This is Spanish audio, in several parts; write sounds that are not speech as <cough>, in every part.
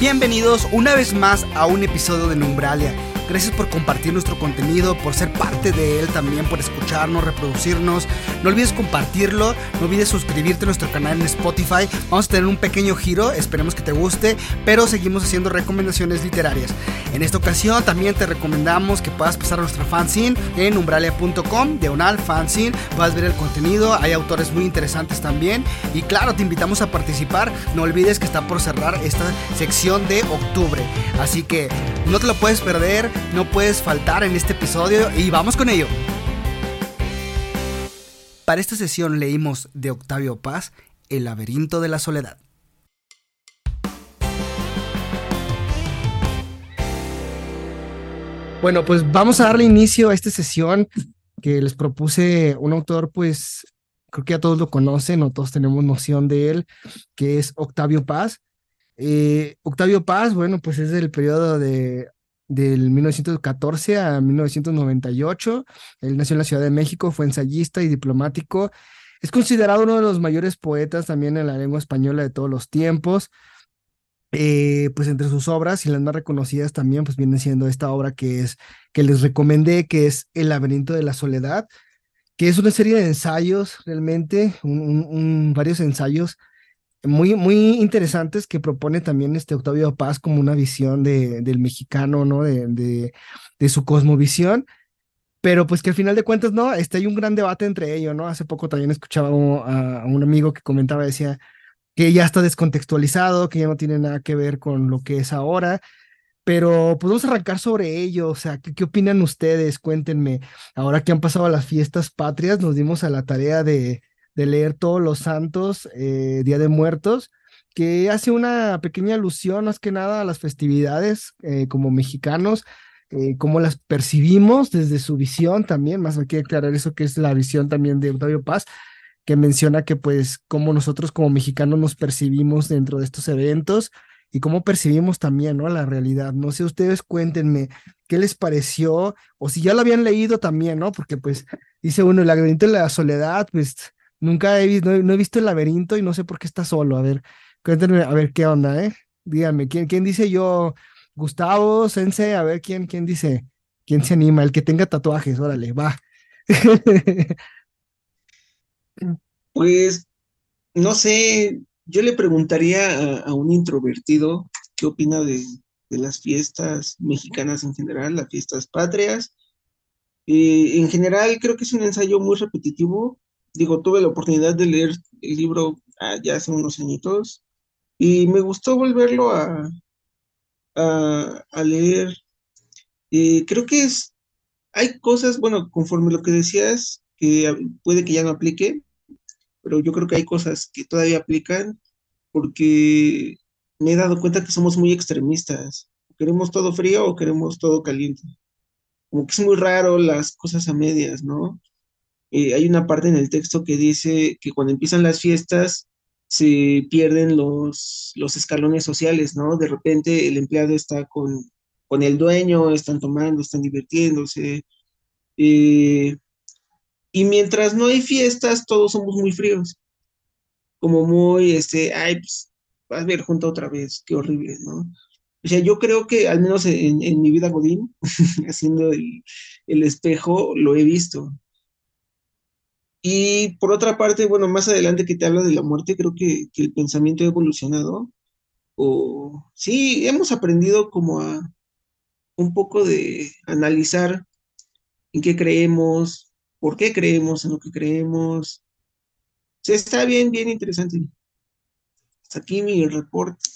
Bienvenidos una vez más a un episodio de Numbralia. Gracias por compartir nuestro contenido, por ser parte de él también, por escucharnos, reproducirnos. No olvides compartirlo, no olvides suscribirte a nuestro canal en Spotify. Vamos a tener un pequeño giro, esperemos que te guste, pero seguimos haciendo recomendaciones literarias. En esta ocasión también te recomendamos que puedas pasar a nuestra fanzine en umbralia.com, diagonal fanzine. Puedas ver el contenido, hay autores muy interesantes también. Y claro, te invitamos a participar. No olvides que está por cerrar esta sección de octubre. Así que no te lo puedes perder, no puedes faltar en este episodio y vamos con ello. Para esta sesión leímos de Octavio Paz El laberinto de la soledad. Bueno, pues vamos a darle inicio a esta sesión que les propuse un autor, pues creo que ya todos lo conocen o todos tenemos noción de él, que es Octavio Paz. Eh, Octavio Paz, bueno, pues es del periodo de, del 1914 a 1998. Él nació en la Ciudad de México, fue ensayista y diplomático. Es considerado uno de los mayores poetas también en la lengua española de todos los tiempos. Eh, pues entre sus obras y las más reconocidas también, pues viene siendo esta obra que es que les recomendé, que es El laberinto de la soledad, que es una serie de ensayos realmente, varios ensayos muy, muy interesantes que propone también este Octavio Paz como una visión de, del mexicano, ¿no? De, de, de, su cosmovisión, pero pues que al final de cuentas, ¿no? Este, hay un gran debate entre ellos, ¿no? Hace poco también escuchaba a, a un amigo que comentaba, decía, que ya está descontextualizado, que ya no tiene nada que ver con lo que es ahora. Pero podemos arrancar sobre ello, o sea, ¿qué, ¿qué, opinan ustedes? Cuéntenme. Ahora que han pasado las fiestas patrias, nos dimos a la tarea de, de leer todos los santos, eh, Día de Muertos, que hace una pequeña alusión más que nada a las festividades eh, como mexicanos, eh, cómo las percibimos desde su visión también, más hay que aclarar eso que es la visión también de Octavio Paz, que menciona que pues cómo nosotros como mexicanos nos percibimos dentro de estos eventos y cómo percibimos también, ¿no? La realidad. No sé, ustedes cuéntenme qué les pareció o si ya lo habían leído también, ¿no? Porque pues dice uno, el laberinto de la soledad, pues nunca he visto, no, he visto el laberinto y no sé por qué está solo. A ver, cuéntenme, a ver qué onda, ¿eh? Díganme, ¿quién, quién dice yo? Gustavo, Sense, a ver, ¿quién, quién dice? ¿Quién se anima? El que tenga tatuajes, órale, va. <laughs> Pues, no sé, yo le preguntaría a, un introvertido qué opina de, las fiestas mexicanas en general, las fiestas patrias. Eh, en general, creo que es un ensayo muy repetitivo. Digo, tuve la oportunidad de leer el libro ah, ya hace unos añitos y me gustó volverlo a, a, leer. Eh, creo que es, hay cosas, bueno, conforme lo que decías, que puede que ya no aplique, pero yo creo que hay cosas que todavía aplican porque me he dado cuenta que somos muy extremistas. Queremos todo frío o queremos todo caliente. Como que es muy raro las cosas a medias, ¿no? Eh, hay una parte en el texto que dice que cuando empiezan las fiestas se pierden los, los escalones sociales, ¿no? De repente el empleado está con, con el dueño, están tomando, están divirtiéndose. Eh, y mientras no hay fiestas, todos somos muy fríos. Como muy, este, ay, pues, vas a ver junto otra vez, qué horrible, ¿no? O sea, yo creo que al menos en, mi vida Godín, <laughs> haciendo el, espejo, lo he visto. Y por otra parte, bueno, más adelante que te habla de la muerte, creo que, el pensamiento ha evolucionado. O sí, hemos aprendido como a un poco de analizar en qué creemos, por qué creemos en lo que creemos. O está bien, bien interesante. Hasta aquí mi reporte.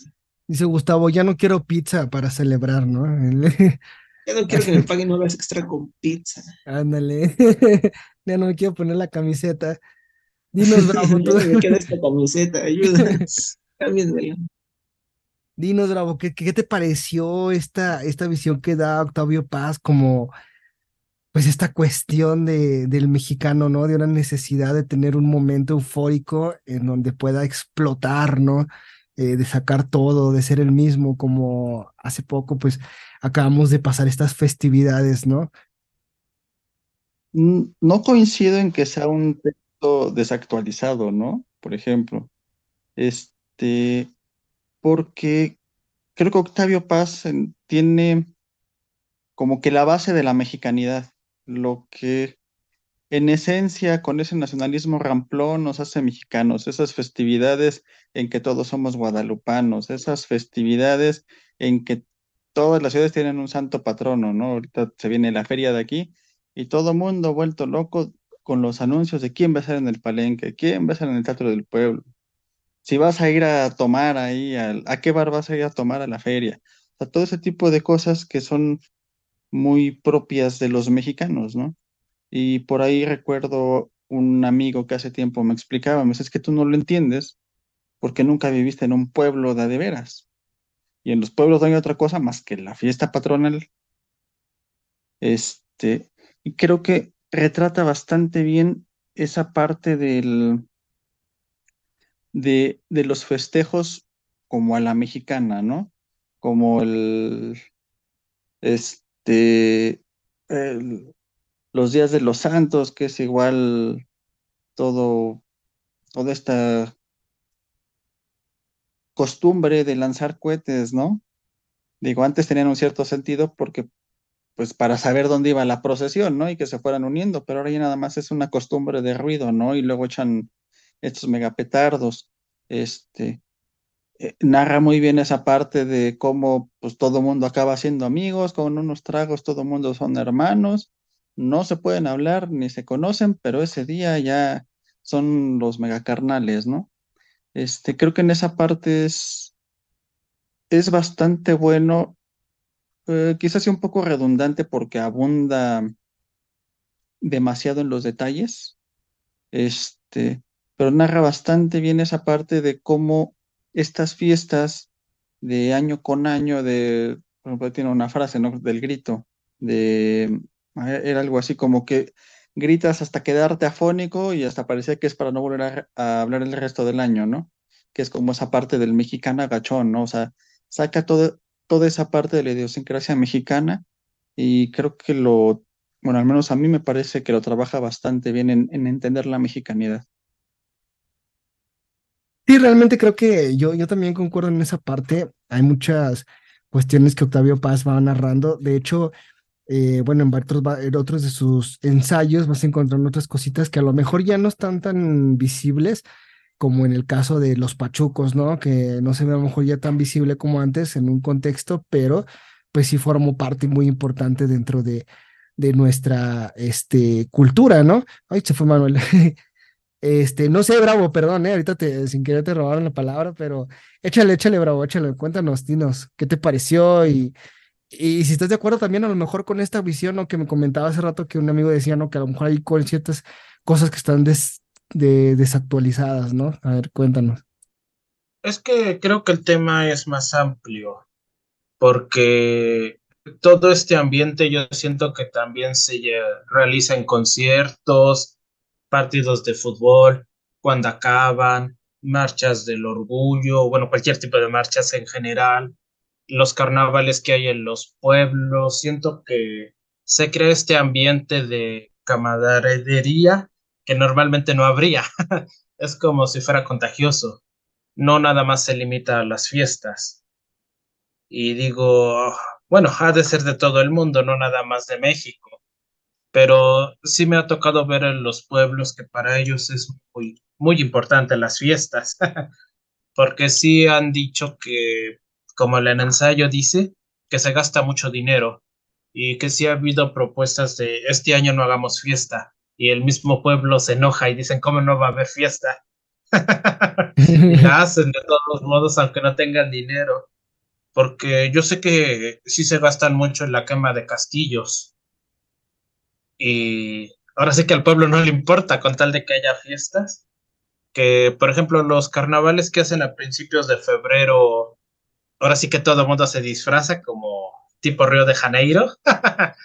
Dice Gustavo, ya no quiero pizza para celebrar, ¿no? <laughs> ya no quiero que me paguen horas extra con pizza. Ándale. <laughs> ya no me quiero poner la camiseta. Dinos, <laughs> Bravo. Tú... me queda esta camiseta, ayuda. <laughs> Dinos, Bravo, ¿qué, ¿qué, te pareció esta, esta visión que da Octavio Paz como pues esta cuestión de, del mexicano, ¿no? De una necesidad de tener un momento eufórico en donde pueda explotar, ¿no? Eh, de sacar todo, de ser el mismo, como hace poco, pues acabamos de pasar estas festividades, ¿no? No coincido en que sea un texto desactualizado, ¿no? Por ejemplo, este, porque creo que Octavio Paz tiene como que la base de la mexicanidad, lo que en esencia con ese nacionalismo ramplón nos hace mexicanos, esas festividades en que todos somos guadalupanos, esas festividades en que todas las ciudades tienen un santo patrono, ¿no? Ahorita se viene la feria de aquí y todo mundo vuelto loco con los anuncios de quién va a ser en el palenque, quién va a ser en el teatro del pueblo, si vas a ir a tomar ahí, a qué bar vas a ir a tomar a la feria. O sea, todo ese tipo de cosas que son muy propias de los mexicanos, ¿no? Y por ahí recuerdo un amigo que hace tiempo me explicaba, me dice, es que tú no lo entiendes porque nunca viviste en un pueblo de, de veras. Y en los pueblos no hay otra cosa más que la fiesta patronal. Este, y creo que retrata bastante bien esa parte del, de, de los festejos como a la mexicana, ¿no? Como el, este, los días de los santos, que es igual todo, toda esta costumbre de lanzar cohetes, ¿no? Digo, antes tenían un cierto sentido porque, pues, para saber dónde iba la procesión, ¿no? Y que se fueran uniendo, pero ahora ya nada más es una costumbre de ruido, ¿no? Y luego echan estos megapetardos. Este, eh, narra muy bien esa parte de cómo, pues, todo mundo acaba siendo amigos, con unos tragos todo mundo son hermanos, no se pueden hablar ni se conocen, pero ese día ya son los megacarnales, ¿no? Este, creo que en esa parte es, es bastante bueno, eh, quizás sea un poco redundante porque abunda demasiado en los detalles, este, pero narra bastante bien esa parte de cómo estas fiestas de año con año, de, por ejemplo, tiene una frase, ¿no? Del grito, de, era algo así como que gritas hasta quedarte afónico y hasta parecía que es para no volver a, hablar el resto del año, ¿no? Que es como esa parte del mexicano agachón, ¿no? O sea, saca toda esa parte de la idiosincrasia mexicana y creo que lo, bueno, al menos a mí me parece que lo trabaja bastante bien en, en entender la mexicanidad. Sí, realmente creo que yo, yo también concuerdo en esa parte. Hay muchas cuestiones que Octavio Paz va narrando. De hecho, eh, bueno, en otros, en otros de sus ensayos vas a encontrar otras cositas que a lo mejor ya no están tan visibles como en el caso de los pachucos, ¿no? Que no se ve a lo mejor ya tan visible como antes en un contexto, pero pues sí formó parte muy importante dentro de, de nuestra este, cultura, ¿no? Ay, se fue Manuel. <laughs> Este, no sé, Bravo, perdón, eh, ahorita sin querer te robaron la palabra, pero échale, échale, Bravo, échale, cuéntanos, dinos, ¿qué te pareció? Y, y si estás de acuerdo también a lo mejor con esta visión. Que me comentaba hace rato que un amigo decía, ¿no? Que a lo mejor hay ciertas cosas que están des, de, desactualizadas, ¿no? A ver, cuéntanos. Es que creo que el tema es más amplio, porque todo este ambiente yo siento que también se realiza en conciertos, partidos de fútbol, cuando acaban, marchas del orgullo, bueno, cualquier tipo de marchas en general, los carnavales que hay en los pueblos, siento que se crea este ambiente de camaradería que normalmente no habría. <laughs> es como si fuera contagioso. No nada más se limita a las fiestas. Y digo, bueno, ha de ser de todo el mundo, no nada más de México pero sí me ha tocado ver en los pueblos que para ellos es muy, muy importante las fiestas, <laughs> porque sí han dicho que, como el ensayo dice, que se gasta mucho dinero y que sí ha habido propuestas de este año no hagamos fiesta y el mismo pueblo se enoja y dicen, ¿cómo no va a haber fiesta? <laughs> y la hacen de todos modos aunque no tengan dinero, porque yo sé que sí se gastan mucho en la quema de castillos y ahora sí que al pueblo no le importa con tal de que haya fiestas. Que, por ejemplo, los carnavales que hacen a principios de febrero, ahora sí que todo el mundo se disfraza como tipo Río de Janeiro. <laughs>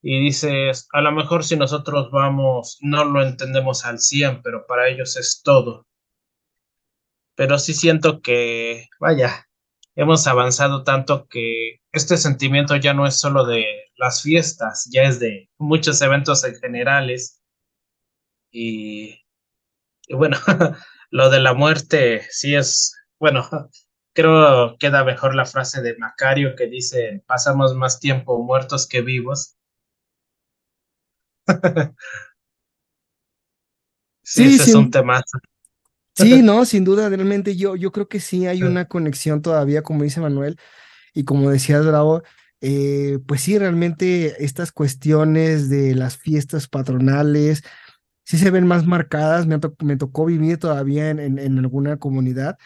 y dices, a lo mejor si nosotros vamos, no lo entendemos al 100, pero para ellos es todo. Pero sí siento que, vaya, hemos avanzado tanto que este sentimiento ya no es solo de las fiestas, ya es de muchos eventos en generales. Y, y bueno, <laughs> lo de la muerte sí es, bueno, creo queda mejor la frase de Macario que dice, pasamos más tiempo muertos que vivos. <laughs> sí, ese es un tema. Sí, <laughs> no, sin duda, realmente yo, yo creo que sí hay una conexión todavía, como dice Manuel, y como decía Bravo, eh, pues sí, realmente estas cuestiones de las fiestas patronales sí se ven más marcadas, me, me tocó vivir todavía en, en, alguna comunidad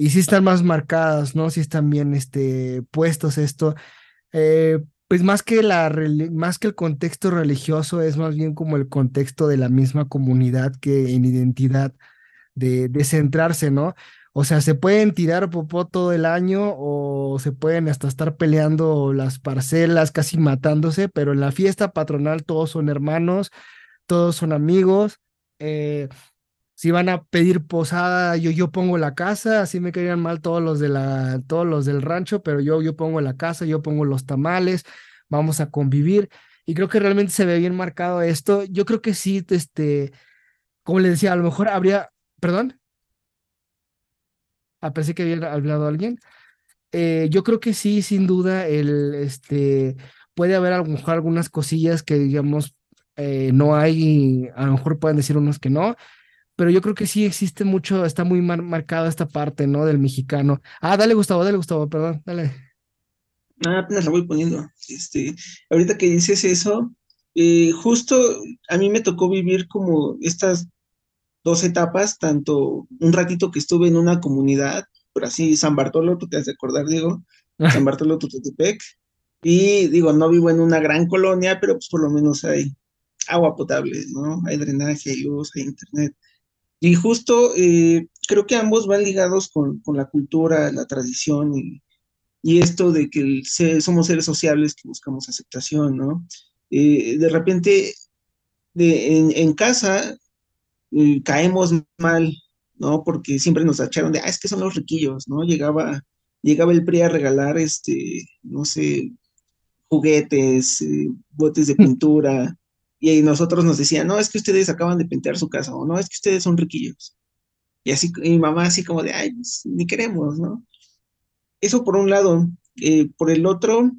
y sí están más marcadas, ¿no? Sí están bien este, puestos esto. Eh, pues más que, la, más que el contexto religioso, es más bien como el contexto de la misma comunidad que en identidad de, de centrarse, ¿no? O sea, se pueden tirar popó todo el año o se pueden hasta estar peleando las parcelas, casi matándose, pero en la fiesta patronal todos son hermanos, todos son amigos. Eh, si van a pedir posada, yo, yo pongo la casa, así me querían mal todos los de la, todos los del rancho, pero yo, yo pongo la casa, yo pongo los tamales, vamos a convivir. Y creo que realmente se ve bien marcado esto. Yo creo que sí, este, como le decía, a lo mejor habría, perdón. Ah, pensé que había hablado alguien. Eh, yo creo que sí, sin duda, el, este, puede haber algunas cosillas que, digamos, eh, no hay, a lo mejor pueden decir unos que no, pero yo creo que sí existe mucho, está muy marcada esta parte, ¿no? Del mexicano. Ah, dale, Gustavo, dale, Gustavo, perdón, dale. Ah, apenas la voy poniendo. Este, ahorita que dices eso, eh, justo a mí me tocó vivir como estas dos etapas, tanto un ratito que estuve en una comunidad, por así, San Bartolo, tú te has de acordar, Diego, <laughs> San Bartolo, Tututepec, y digo, no vivo en una gran colonia, pero pues por lo menos hay agua potable, ¿no? Hay drenaje, hay luz, hay internet. Y justo eh, creo que ambos van ligados con, la cultura, la tradición y, esto de que somos seres sociables que buscamos aceptación, ¿no? Eh, de repente, de, en, casa caemos mal, ¿no? Porque siempre nos echaron de, ah, es que son los riquillos, ¿no? Llegaba, llegaba el PRI a regalar, este, no sé, juguetes, eh, botes de pintura, y nosotros nos decían, no, es que ustedes acaban de pintar su casa, o no, es que ustedes son riquillos. Y así, mi mamá así como de, ay, pues, ni queremos, ¿no? Eso por un lado. Eh, por el otro,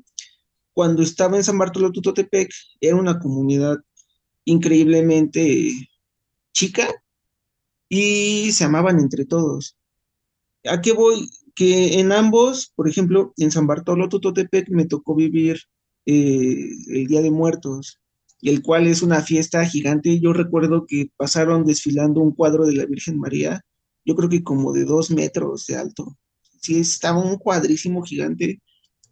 cuando estaba en San Bartolo Tutotepec, era una comunidad increíblemente chica y se amaban entre todos. ¿A qué voy? Que en ambos, por ejemplo, en San Bartolo Tutotepec me tocó vivir eh, el Día de Muertos, el cual es una fiesta gigante. Yo recuerdo que pasaron desfilando un cuadro de la Virgen María, yo creo que como de dos metros de alto. Sí, estaba un cuadrísimo gigante.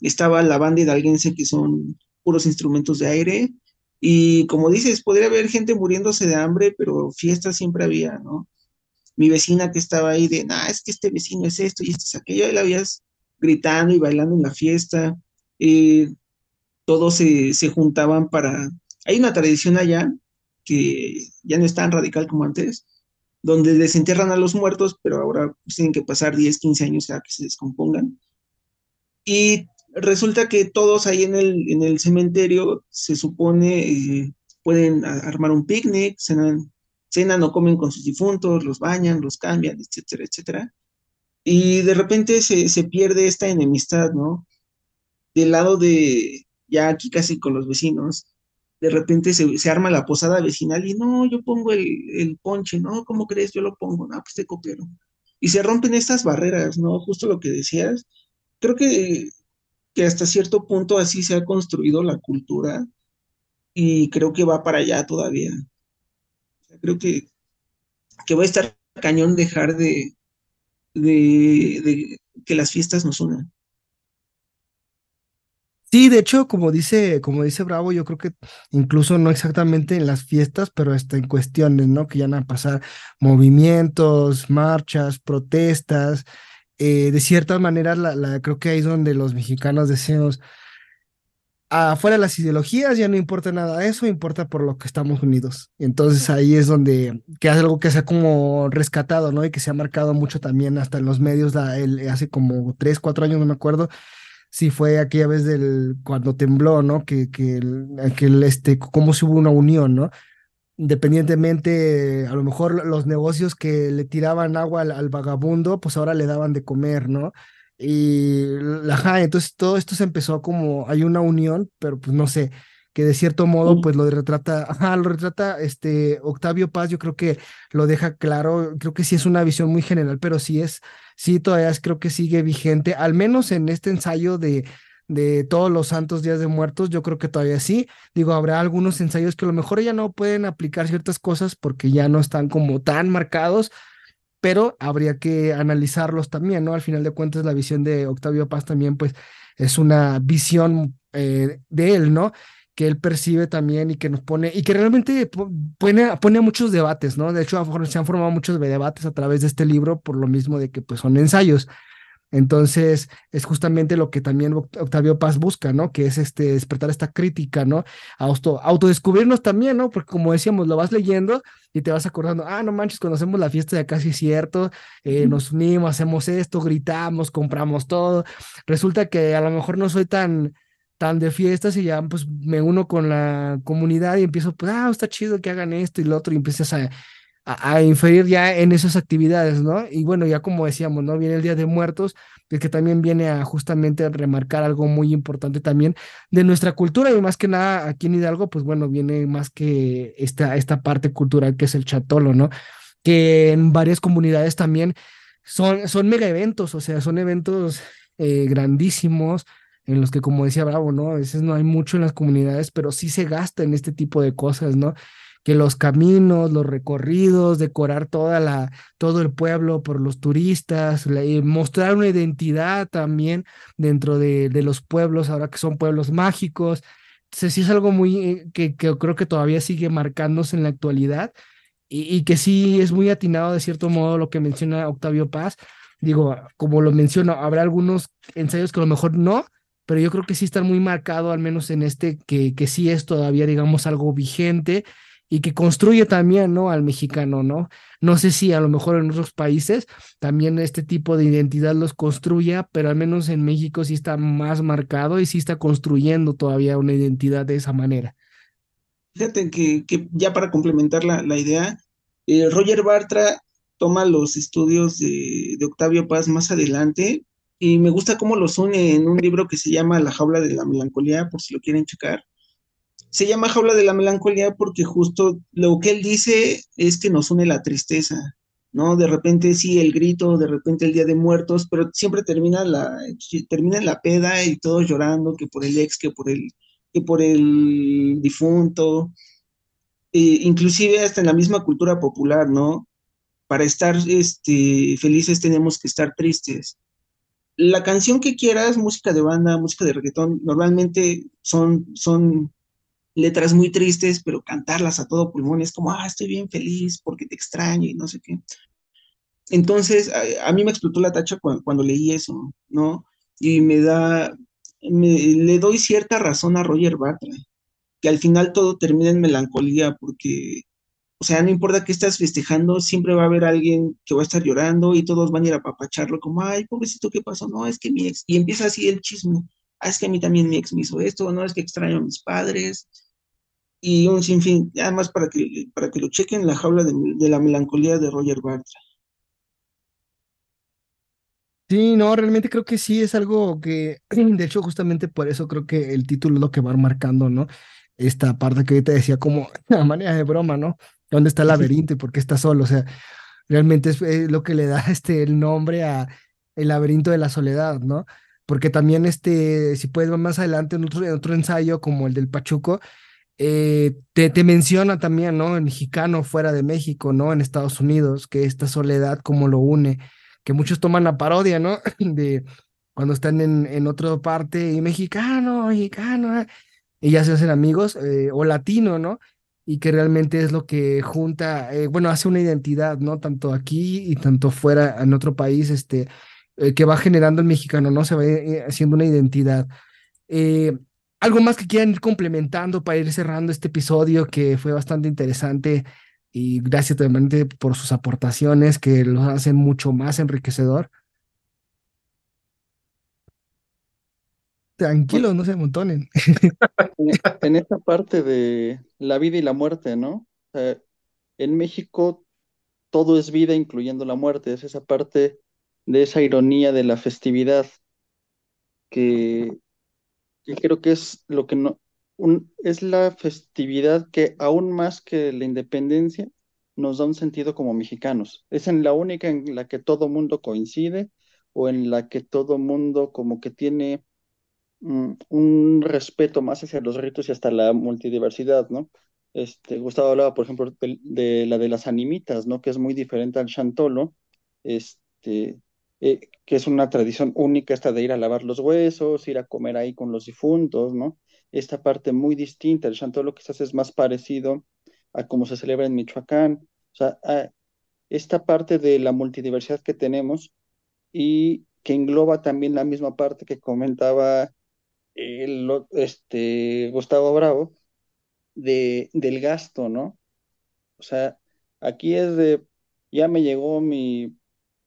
Estaba la banda hidalguense, que son puros instrumentos de aire, y como dices, podría haber gente muriéndose de hambre, pero fiesta siempre había, ¿no? Mi vecina que estaba ahí de, nah, es que este vecino es esto y este es aquello, y la habías gritando y bailando en la fiesta. Eh, todos se, se, juntaban para... Hay una tradición allá que ya no es tan radical como antes, donde desentierran a los muertos, pero ahora pues, tienen que pasar 10, 15 años a que se descompongan. Y resulta que todos ahí en el, en el cementerio se supone eh, pueden armar un picnic, cenan, cenan o comen con sus difuntos, los bañan, los cambian, etcétera, etcétera. Y de repente se, se pierde esta enemistad, ¿no? Del lado de, ya aquí casi con los vecinos, de repente se, se, arma la posada vecinal y no, yo pongo el, el, ponche, no, ¿cómo crees? Yo lo pongo, no, pues te coopero. Y se rompen estas barreras, ¿no? Justo lo que decías. Creo que que hasta cierto punto así se ha construido la cultura y creo que va para allá todavía. Creo que, que va a estar cañón dejar de, de, que las fiestas nos unan. Sí, de hecho, como dice, como dice Bravo, yo creo que incluso no exactamente en las fiestas, pero hasta en cuestiones, ¿no? Que ya van a pasar movimientos, marchas, protestas, eh, de cierta manera, la, creo que ahí es donde los mexicanos decimos, afuera de las ideologías ya no importa nada eso, importa por lo que estamos unidos. Entonces ahí es donde, que es algo que se ha como rescatado, ¿no? Y que se ha marcado mucho también hasta en los medios, hace como tres, cuatro años, no me acuerdo, si fue aquella vez del, cuando tembló, ¿no? Que, que, que este, cómo se hubo una unión, ¿no? independientemente, a lo mejor los negocios que le tiraban agua al, vagabundo, pues ahora le daban de comer, ¿no? Y, ajá, entonces todo esto se empezó como, hay una unión, pero pues no sé, que de cierto modo pues lo retrata, ajá, lo retrata este Octavio Paz, yo creo que lo deja claro, creo que sí es una visión muy general, pero sí es, sí todavía creo que sigue vigente, al menos en este ensayo de, de todos los santos días de muertos, yo creo que todavía sí, digo, habrá algunos ensayos que a lo mejor ya no pueden aplicar ciertas cosas porque ya no están como tan marcados, pero habría que analizarlos también, ¿no? Al final de cuentas, la visión de Octavio Paz también, pues, es una visión eh, de él, ¿no? Que él percibe también y que nos pone, y que realmente pone, pone muchos debates, ¿no? De hecho, se han formado muchos debates a través de este libro, por lo mismo de que, pues, son ensayos. Entonces, es justamente lo que también Octavio Paz busca, ¿no? Que es este, despertar esta crítica, ¿no? Auto, autodescubrirnos también, ¿no? Porque como decíamos, lo vas leyendo y te vas acordando, ah, no manches, conocemos la fiesta de acá, sí es cierto, eh, nos unimos, hacemos esto, gritamos, compramos todo. Resulta que a lo mejor no soy tan, tan de fiestas y ya pues me uno con la comunidad y empiezo, pues, ah, está chido que hagan esto y lo otro y empiezas a a, inferir ya en esas actividades, ¿no? Y bueno, ya como decíamos, ¿no? Viene el Día de Muertos, que también viene a justamente remarcar algo muy importante también de nuestra cultura y más que nada aquí en Hidalgo, pues bueno, viene más que esta, esta parte cultural que es el chatolo, ¿no? Que en varias comunidades también son, son mega eventos, o sea, son eventos eh, grandísimos en los que, como decía Bravo, ¿no? A veces no hay mucho en las comunidades, pero sí se gasta en este tipo de cosas, ¿no? que los caminos, los recorridos, decorar toda la, todo el pueblo por los turistas, mostrar una identidad también dentro de, de, los pueblos, ahora que son pueblos mágicos. Entonces, sí es algo muy eh, que, que creo que todavía sigue marcándose en la actualidad y, y, que sí es muy atinado de cierto modo lo que menciona Octavio Paz. Digo, como lo menciono, habrá algunos ensayos que a lo mejor no, pero yo creo que sí están muy marcado, al menos en este, que, que sí es todavía, digamos, algo vigente y que construye también, ¿no? Al mexicano, ¿no? No sé si a lo mejor en otros países también este tipo de identidad los construya, pero al menos en México sí está más marcado y sí está construyendo todavía una identidad de esa manera. Fíjate que, que ya para complementar la, la idea, eh, Roger Bartra toma los estudios de, de Octavio Paz más adelante y me gusta cómo los une en un libro que se llama La jaula de la melancolía, por si lo quieren checar se llama Jaula de la Melancolía porque justo lo que él dice es que nos une la tristeza, ¿no? De repente sí el grito, de repente el Día de Muertos, pero siempre termina la termina la peda y todos llorando que por el ex, que por el que por el difunto. E inclusive hasta en la misma cultura popular, ¿no? Para estar este, felices tenemos que estar tristes. La canción que quieras, música de banda, música de reggaetón, normalmente son, son letras muy tristes, pero cantarlas a todo pulmón es como, ah, estoy bien feliz porque te extraño y no sé qué. Entonces, a, mí me explotó la tacha cuando, leí eso, ¿no? Y me da, le doy cierta razón a Roger Bartra, que al final todo termina en melancolía porque, o sea, no importa que estás festejando, siempre va a haber alguien que va a estar llorando y todos van a ir a papacharlo como, ay, pobrecito, ¿qué pasó? No, es que mi ex, y empieza así el chisme, ah, es que a mí también mi ex me hizo esto, no, es que extraño a mis padres, y un sinfín, además para que, para que lo chequen, la jaula de, la melancolía de Roger Bartra. Sí, no, realmente creo que sí es algo que, <clears throat> de hecho, justamente por eso creo que el título es lo que va marcando, ¿no? Esta parte que ahorita decía como <clears throat> a manera de broma, ¿no? ¿Dónde está el laberinto y por qué está solo? O sea, realmente es eh, lo que le da <laughs> este el nombre a el laberinto de la soledad, ¿no? Porque también este, si puedes más adelante en otro, en otro ensayo como el del Pachuco, eh, te, te, menciona también, ¿no? El mexicano fuera de México, ¿no? En Estados Unidos, que esta soledad como lo une, que muchos toman la parodia, ¿no? <clears throat> De cuando están en, en otra parte y mexicano, mexicano, y ya se hacen amigos, eh, o latino, ¿no? Y que realmente es lo que junta, eh, bueno, hace una identidad, ¿no? Tanto aquí y tanto fuera, en otro país, este, que va generando el mexicano, ¿no? Se va haciendo una identidad. Eh, algo más que quieran ir complementando para ir cerrando este episodio que fue bastante interesante y gracias totalmente por sus aportaciones que lo hacen mucho más enriquecedor. Tranquilos, no se amontonen. en esta parte de la vida y la muerte, ¿no? en México todo es vida, incluyendo la muerte. Es esa parte de esa ironía de la festividad, que, que creo que es lo que no, un, es la festividad que aún más que la independencia nos da un sentido como mexicanos. Es en la única en la que todo mundo coincide o en la que todo mundo como que tiene un respeto más hacia los ritos y hasta la multidiversidad, ¿no? Este, Gustavo hablaba, por ejemplo, de, la de las animitas, ¿no? Que es muy diferente al chantolo, este, eh, que es una tradición única esta de ir a lavar los huesos, ir a comer ahí con los difuntos, ¿no? Esta parte muy distinta, el chantolo quizás es más parecido a cómo se celebra en Michoacán, o sea, esta parte de la multidiversidad que tenemos y que engloba también la misma parte que comentaba el, este, Gustavo Bravo, de, del gasto, ¿no? O sea, aquí es de, ya me llegó mi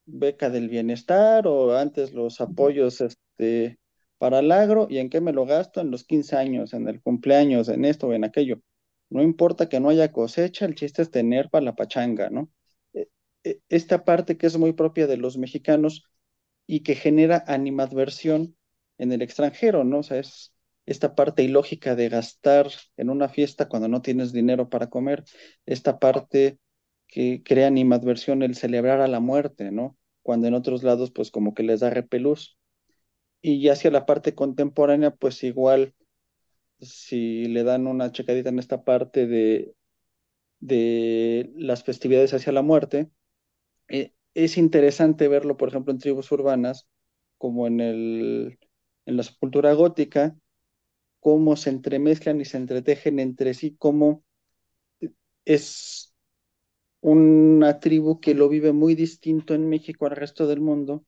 beca del bienestar o antes los apoyos este, para el agro y en qué me lo gasto en los 15 años, en el cumpleaños, en esto o en aquello. No importa que no haya cosecha, el chiste es tener para la pachanga, ¿no? E, e, esta parte que es muy propia de los mexicanos y que genera animadversión en el extranjero, ¿no? O sea, es esta parte ilógica de gastar en una fiesta cuando no tienes dinero para comer, esta parte que crea animadversión el celebrar a la muerte, ¿no? Cuando en otros lados, pues como que les da repelús. Y hacia la parte contemporánea, pues igual, si le dan una checadita en esta parte de, de las festividades hacia la muerte, eh, es interesante verlo, por ejemplo, en tribus urbanas, como en, el, en la cultura gótica, cómo se entremezclan y se entretejen entre sí, cómo es una tribu que lo vive muy distinto en México al resto del mundo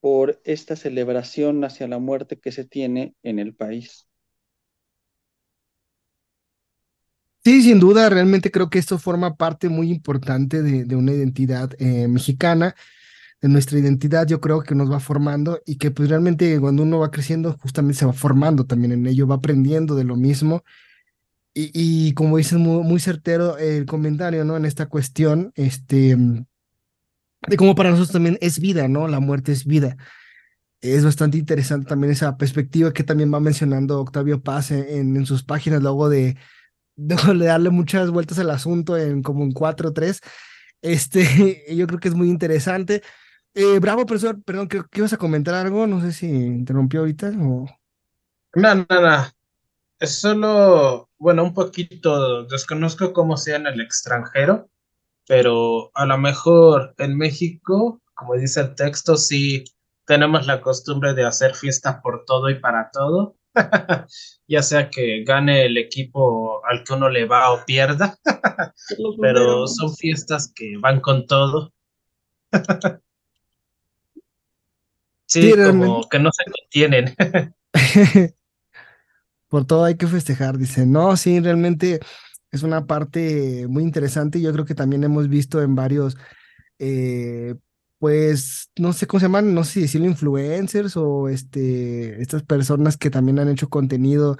por esta celebración hacia la muerte que se tiene en el país. Sí, sin duda, realmente creo que esto forma parte muy importante de, una identidad eh, mexicana de nuestra identidad, yo creo que nos va formando y que pues realmente cuando uno va creciendo, justamente se va formando también en ello, va aprendiendo de lo mismo. Y, y como dices, muy, certero el comentario, ¿no? En esta cuestión, este, de cómo para nosotros también es vida, ¿no? La muerte es vida. Es bastante interesante también esa perspectiva que también va mencionando Octavio Paz en, en sus páginas, luego de, <laughs> de, darle muchas vueltas al asunto en como en cuatro o tres. Este, <laughs> yo creo que es muy interesante. Eh, bravo, profesor, perdón, que, ibas a comentar algo, no sé si interrumpió ahorita o... No, no, no. Es solo, bueno, un poquito, desconozco cómo sea en el extranjero, pero a lo mejor en México, como dice el texto, sí tenemos la costumbre de hacer fiestas por todo y para todo, <laughs> ya sea que gane el equipo al que uno le va o pierda, <laughs> pero son fiestas que van con todo. <laughs> Sí, como que no se contienen. <laughs> Por todo hay que festejar, dice. No, sí, realmente es una parte muy interesante y yo creo que también hemos visto en varios, eh, pues, no sé cómo se llaman, no sé si decirlo influencers o este, estas personas que también han hecho contenido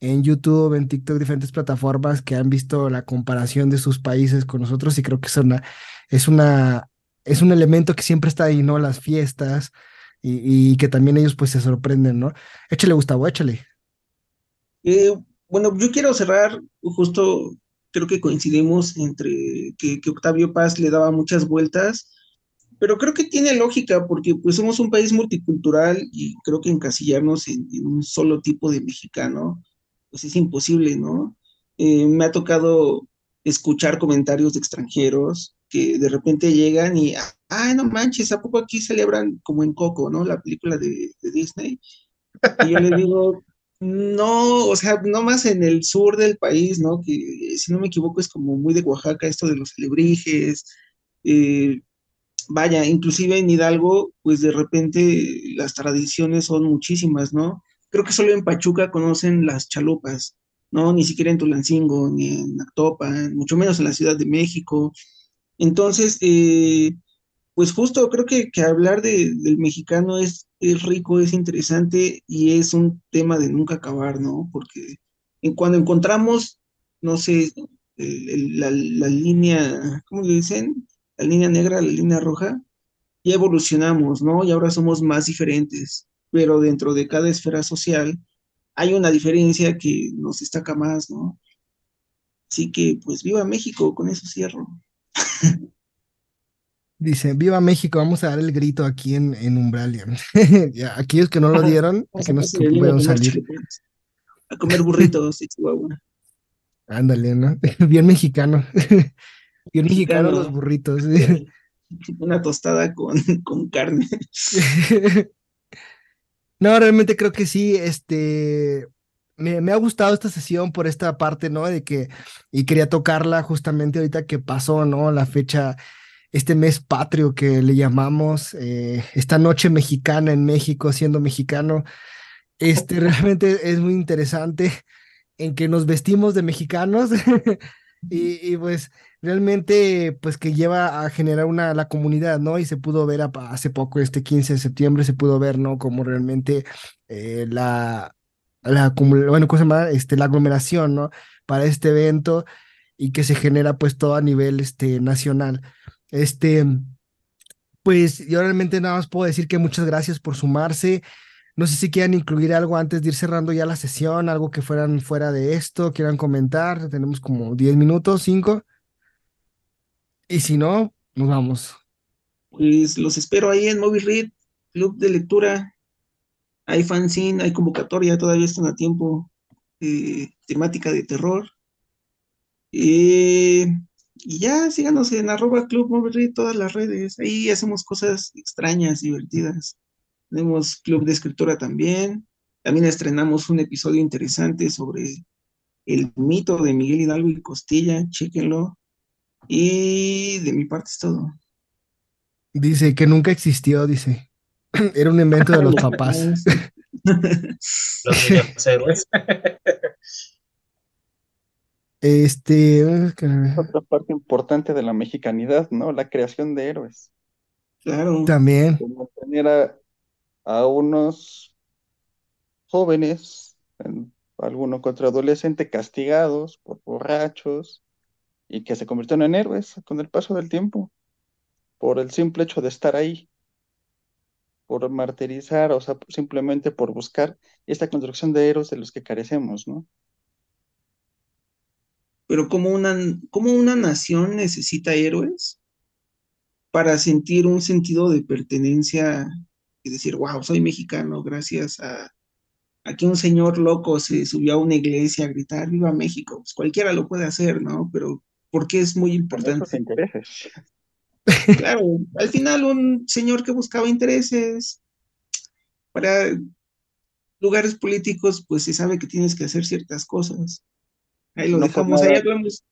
en YouTube, en TikTok, diferentes plataformas que han visto la comparación de sus países con nosotros y creo que es una, es una, es un elemento que siempre está ahí, ¿no? Las fiestas, y, que también ellos pues se sorprenden, ¿no? Échale, Gustavo, échale. Eh, bueno, yo quiero cerrar, justo creo que coincidimos entre que, Octavio Paz le daba muchas vueltas, pero creo que tiene lógica porque pues somos un país multicultural y creo que encasillarnos en, un solo tipo de mexicano, pues es imposible, ¿no? Eh, me ha tocado escuchar comentarios de extranjeros que de repente llegan y, ay, no manches, ¿a poco aquí celebran como en Coco, ¿no? La película de, Disney. Y yo le digo, no, o sea, no más en el sur del país, ¿no? Que si no me equivoco es como muy de Oaxaca esto de los alebrijes. Eh, vaya, inclusive en Hidalgo, pues de repente las tradiciones son muchísimas, ¿no? Creo que solo en Pachuca conocen las chalupas, ¿no? Ni siquiera en Tulancingo, ni en Actopan, mucho menos en la Ciudad de México. Entonces, eh, pues justo creo que, hablar del mexicano es, es, rico, es interesante y es un tema de nunca acabar, ¿no? Porque en, cuando encontramos, no sé, la, línea, ¿cómo le dicen? La línea negra, la línea roja, ya evolucionamos, ¿no? Y ahora somos más diferentes, pero dentro de cada esfera social hay una diferencia que nos destaca más, ¿no? Así que, pues, viva México, con eso cierro. <laughs> Dice, viva México, vamos a dar el grito aquí en, en Umbralia. <laughs> Aquellos que no lo dieron, <laughs> que no se pueden salir. A comer burritos y chihuahua. Ándale, ¿no? Bien mexicano. Bien mexicano, los burritos. Una tostada con, con carne. No, realmente creo que sí, este, me, ha gustado esta sesión por esta parte, ¿no? De que, y quería tocarla justamente ahorita que pasó, ¿no? La fecha, este mes patrio que le llamamos, eh, esta noche mexicana en México, siendo mexicano, este, realmente es muy interesante en que nos vestimos de mexicanos <laughs> y, y pues realmente pues que lleva a generar una la comunidad, ¿no? Y se pudo ver hace poco, este 15 de septiembre, se pudo ver, ¿no? Como realmente eh, la, la, bueno, ¿cómo se llama? Este, la aglomeración, ¿no? Para este evento y que se genera pues todo a nivel este, nacional. Este, pues yo realmente nada más puedo decir que muchas gracias por sumarse. No sé si quieran incluir algo antes de ir cerrando ya la sesión, algo que fueran fuera de esto, quieran comentar. Tenemos como 10 minutos, 5. Y si no, nos vamos. Pues los espero ahí en Movie Read, Club de Lectura. Hay fanzine, hay convocatoria, todavía están a tiempo. Eh, temática de terror. Eh, y ya, síganos en arroba Club todas las redes. Ahí hacemos cosas extrañas, divertidas. Tenemos Club de Escritura también. También estrenamos un episodio interesante sobre el mito de Miguel Hidalgo y Costilla. Chéquenlo. Y de mi parte es todo. Dice que nunca existió, dice. <clears throat> Era un invento de <laughs> los papás. <laughs> los héroes. <laughs> Este. Otra parte importante de la mexicanidad, ¿no? La creación de héroes. Claro. También. Como tener a, a unos jóvenes, alguno contra adolescente, castigados por borrachos, y que se convirtieron en héroes con el paso del tiempo, por el simple hecho de estar ahí, por martirizar, o sea, simplemente por buscar esta construcción de héroes de los que carecemos, ¿no? Pero como una, como una nación necesita héroes para sentir un sentido de pertenencia y decir, wow, soy mexicano, gracias a, aquí un señor loco se subió a una iglesia a gritar, viva México, pues cualquiera lo puede hacer, ¿no? Pero porque es muy importante. intereses. Claro, al final un señor que buscaba intereses para lugares políticos, pues se sabe que tienes que hacer ciertas cosas. Ahí lo No por dejamos, nada- ahí hablamos.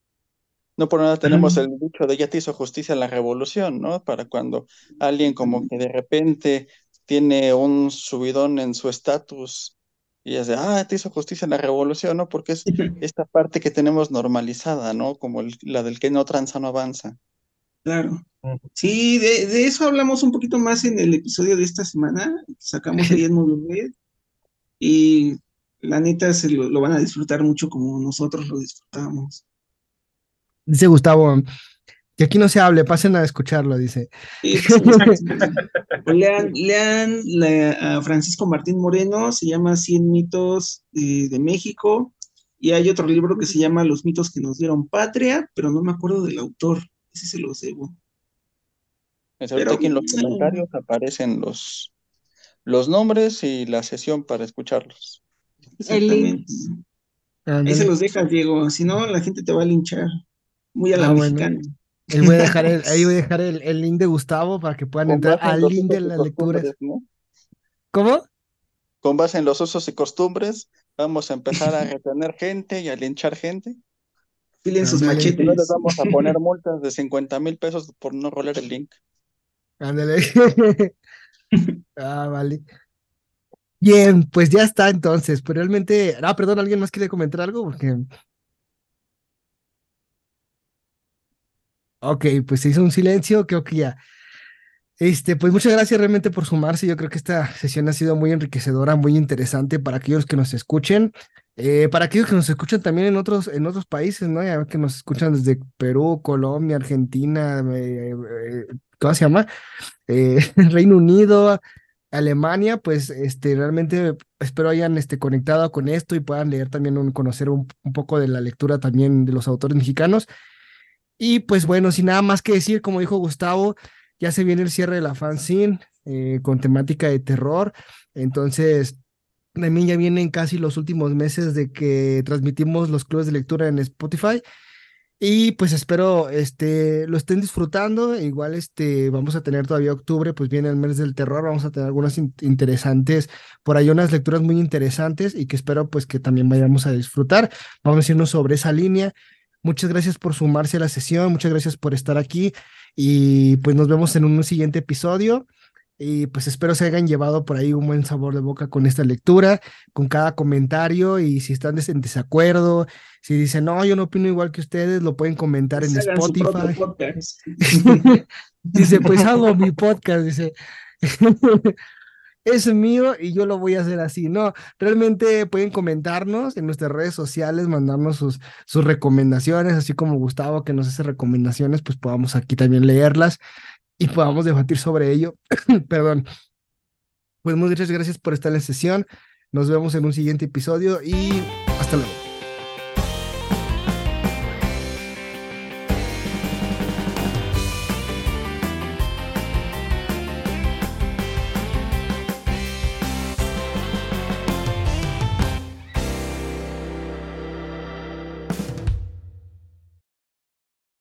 No por nada tenemos el dicho de ya te hizo justicia la revolución, ¿no? Para cuando alguien como que de repente tiene un subidón en su estatus y es de, ah, te hizo justicia la revolución, ¿no? Porque es esta parte que tenemos normalizada, ¿no? Como el- la del que no tranza no avanza. Claro. Sí, de, de eso hablamos un poquito más en el episodio de esta semana. Sacamos <laughs> ahí en. Y la neta se lo, lo van a disfrutar mucho como nosotros lo disfrutamos. Dice Gustavo, que aquí no se hable, pasen a escucharlo, dice. Sí, pues, <laughs> pues, lean, lean la- a Francisco Martín Moreno, se llama 100 mitos de, de México. Y hay otro libro que se llama Los mitos que nos dieron patria, pero no me acuerdo del autor. Ese se los debo. Es ahorita Pero, aquí en los comentarios aparecen los, los nombres y la sesión para escucharlos. El. Exactamente. Ahí se los dejas, Diego. Si no, la gente te va a linchar. Muy a la Ah, bueno. mexicana. Ahí voy a dejar el, ahí voy a <laughs> dejar el, el link de Gustavo para que puedan Con entrar al link de las lecturas. ¿Cómo? Con base en los usos y costumbres, vamos a empezar a retener gente y a linchar gente. Filen sus. Y no les machetes. vamos a poner multas de 50 mil pesos por no rolar el link. Ándale. <laughs> Ah, vale. Bien, pues ya está entonces. Pero realmente. Ah, perdón, ¿alguien más quiere comentar algo? Porque. Ok, pues se hizo un silencio, creo que ya. Este, pues muchas gracias realmente por sumarse. Yo creo que esta sesión ha sido muy enriquecedora, muy interesante para aquellos que nos escuchen, eh, para aquellos que nos escuchan también en otros, en otros países, ¿no? Ya que nos escuchan desde Perú, Colombia, Argentina, eh, eh, ¿cómo se llama? Eh, <laughs> Reino Unido, Alemania, pues este, realmente espero hayan este, conectado con esto y puedan leer también, un, conocer un, un, poco de la lectura también de los autores mexicanos. Y pues bueno, sin nada más que decir, como dijo Gustavo, ya se viene el cierre de la fanzine eh, con temática de terror. Entonces, también ya vienen casi los últimos meses de que transmitimos los clubes de lectura en Spotify. Y pues espero este, lo estén disfrutando. Igual este, vamos a tener todavía octubre, pues viene el mes del terror. Vamos a tener algunas interesantes, por ahí unas lecturas muy interesantes y que espero pues que también vayamos a disfrutar. Vamos a irnos sobre esa línea. Muchas gracias por sumarse a la sesión, muchas gracias por estar aquí y pues nos vemos en un siguiente episodio. Y pues espero se hayan llevado por ahí un buen sabor de boca con esta lectura, con cada comentario y si están en desacuerdo, si dicen, no, yo no opino igual que ustedes, lo pueden comentar en Spotify. <laughs> dice, pues hago mi podcast, dice. <laughs> es mío y yo lo voy a hacer así. No, realmente pueden comentarnos en nuestras redes sociales, mandarnos sus, sus recomendaciones, así como Gustavo que nos hace recomendaciones, pues podamos aquí también leerlas y podamos debatir sobre ello. <clears throat> Perdón. Pues muchas gracias por estar en la sesión. Nos vemos en un siguiente episodio y hasta luego.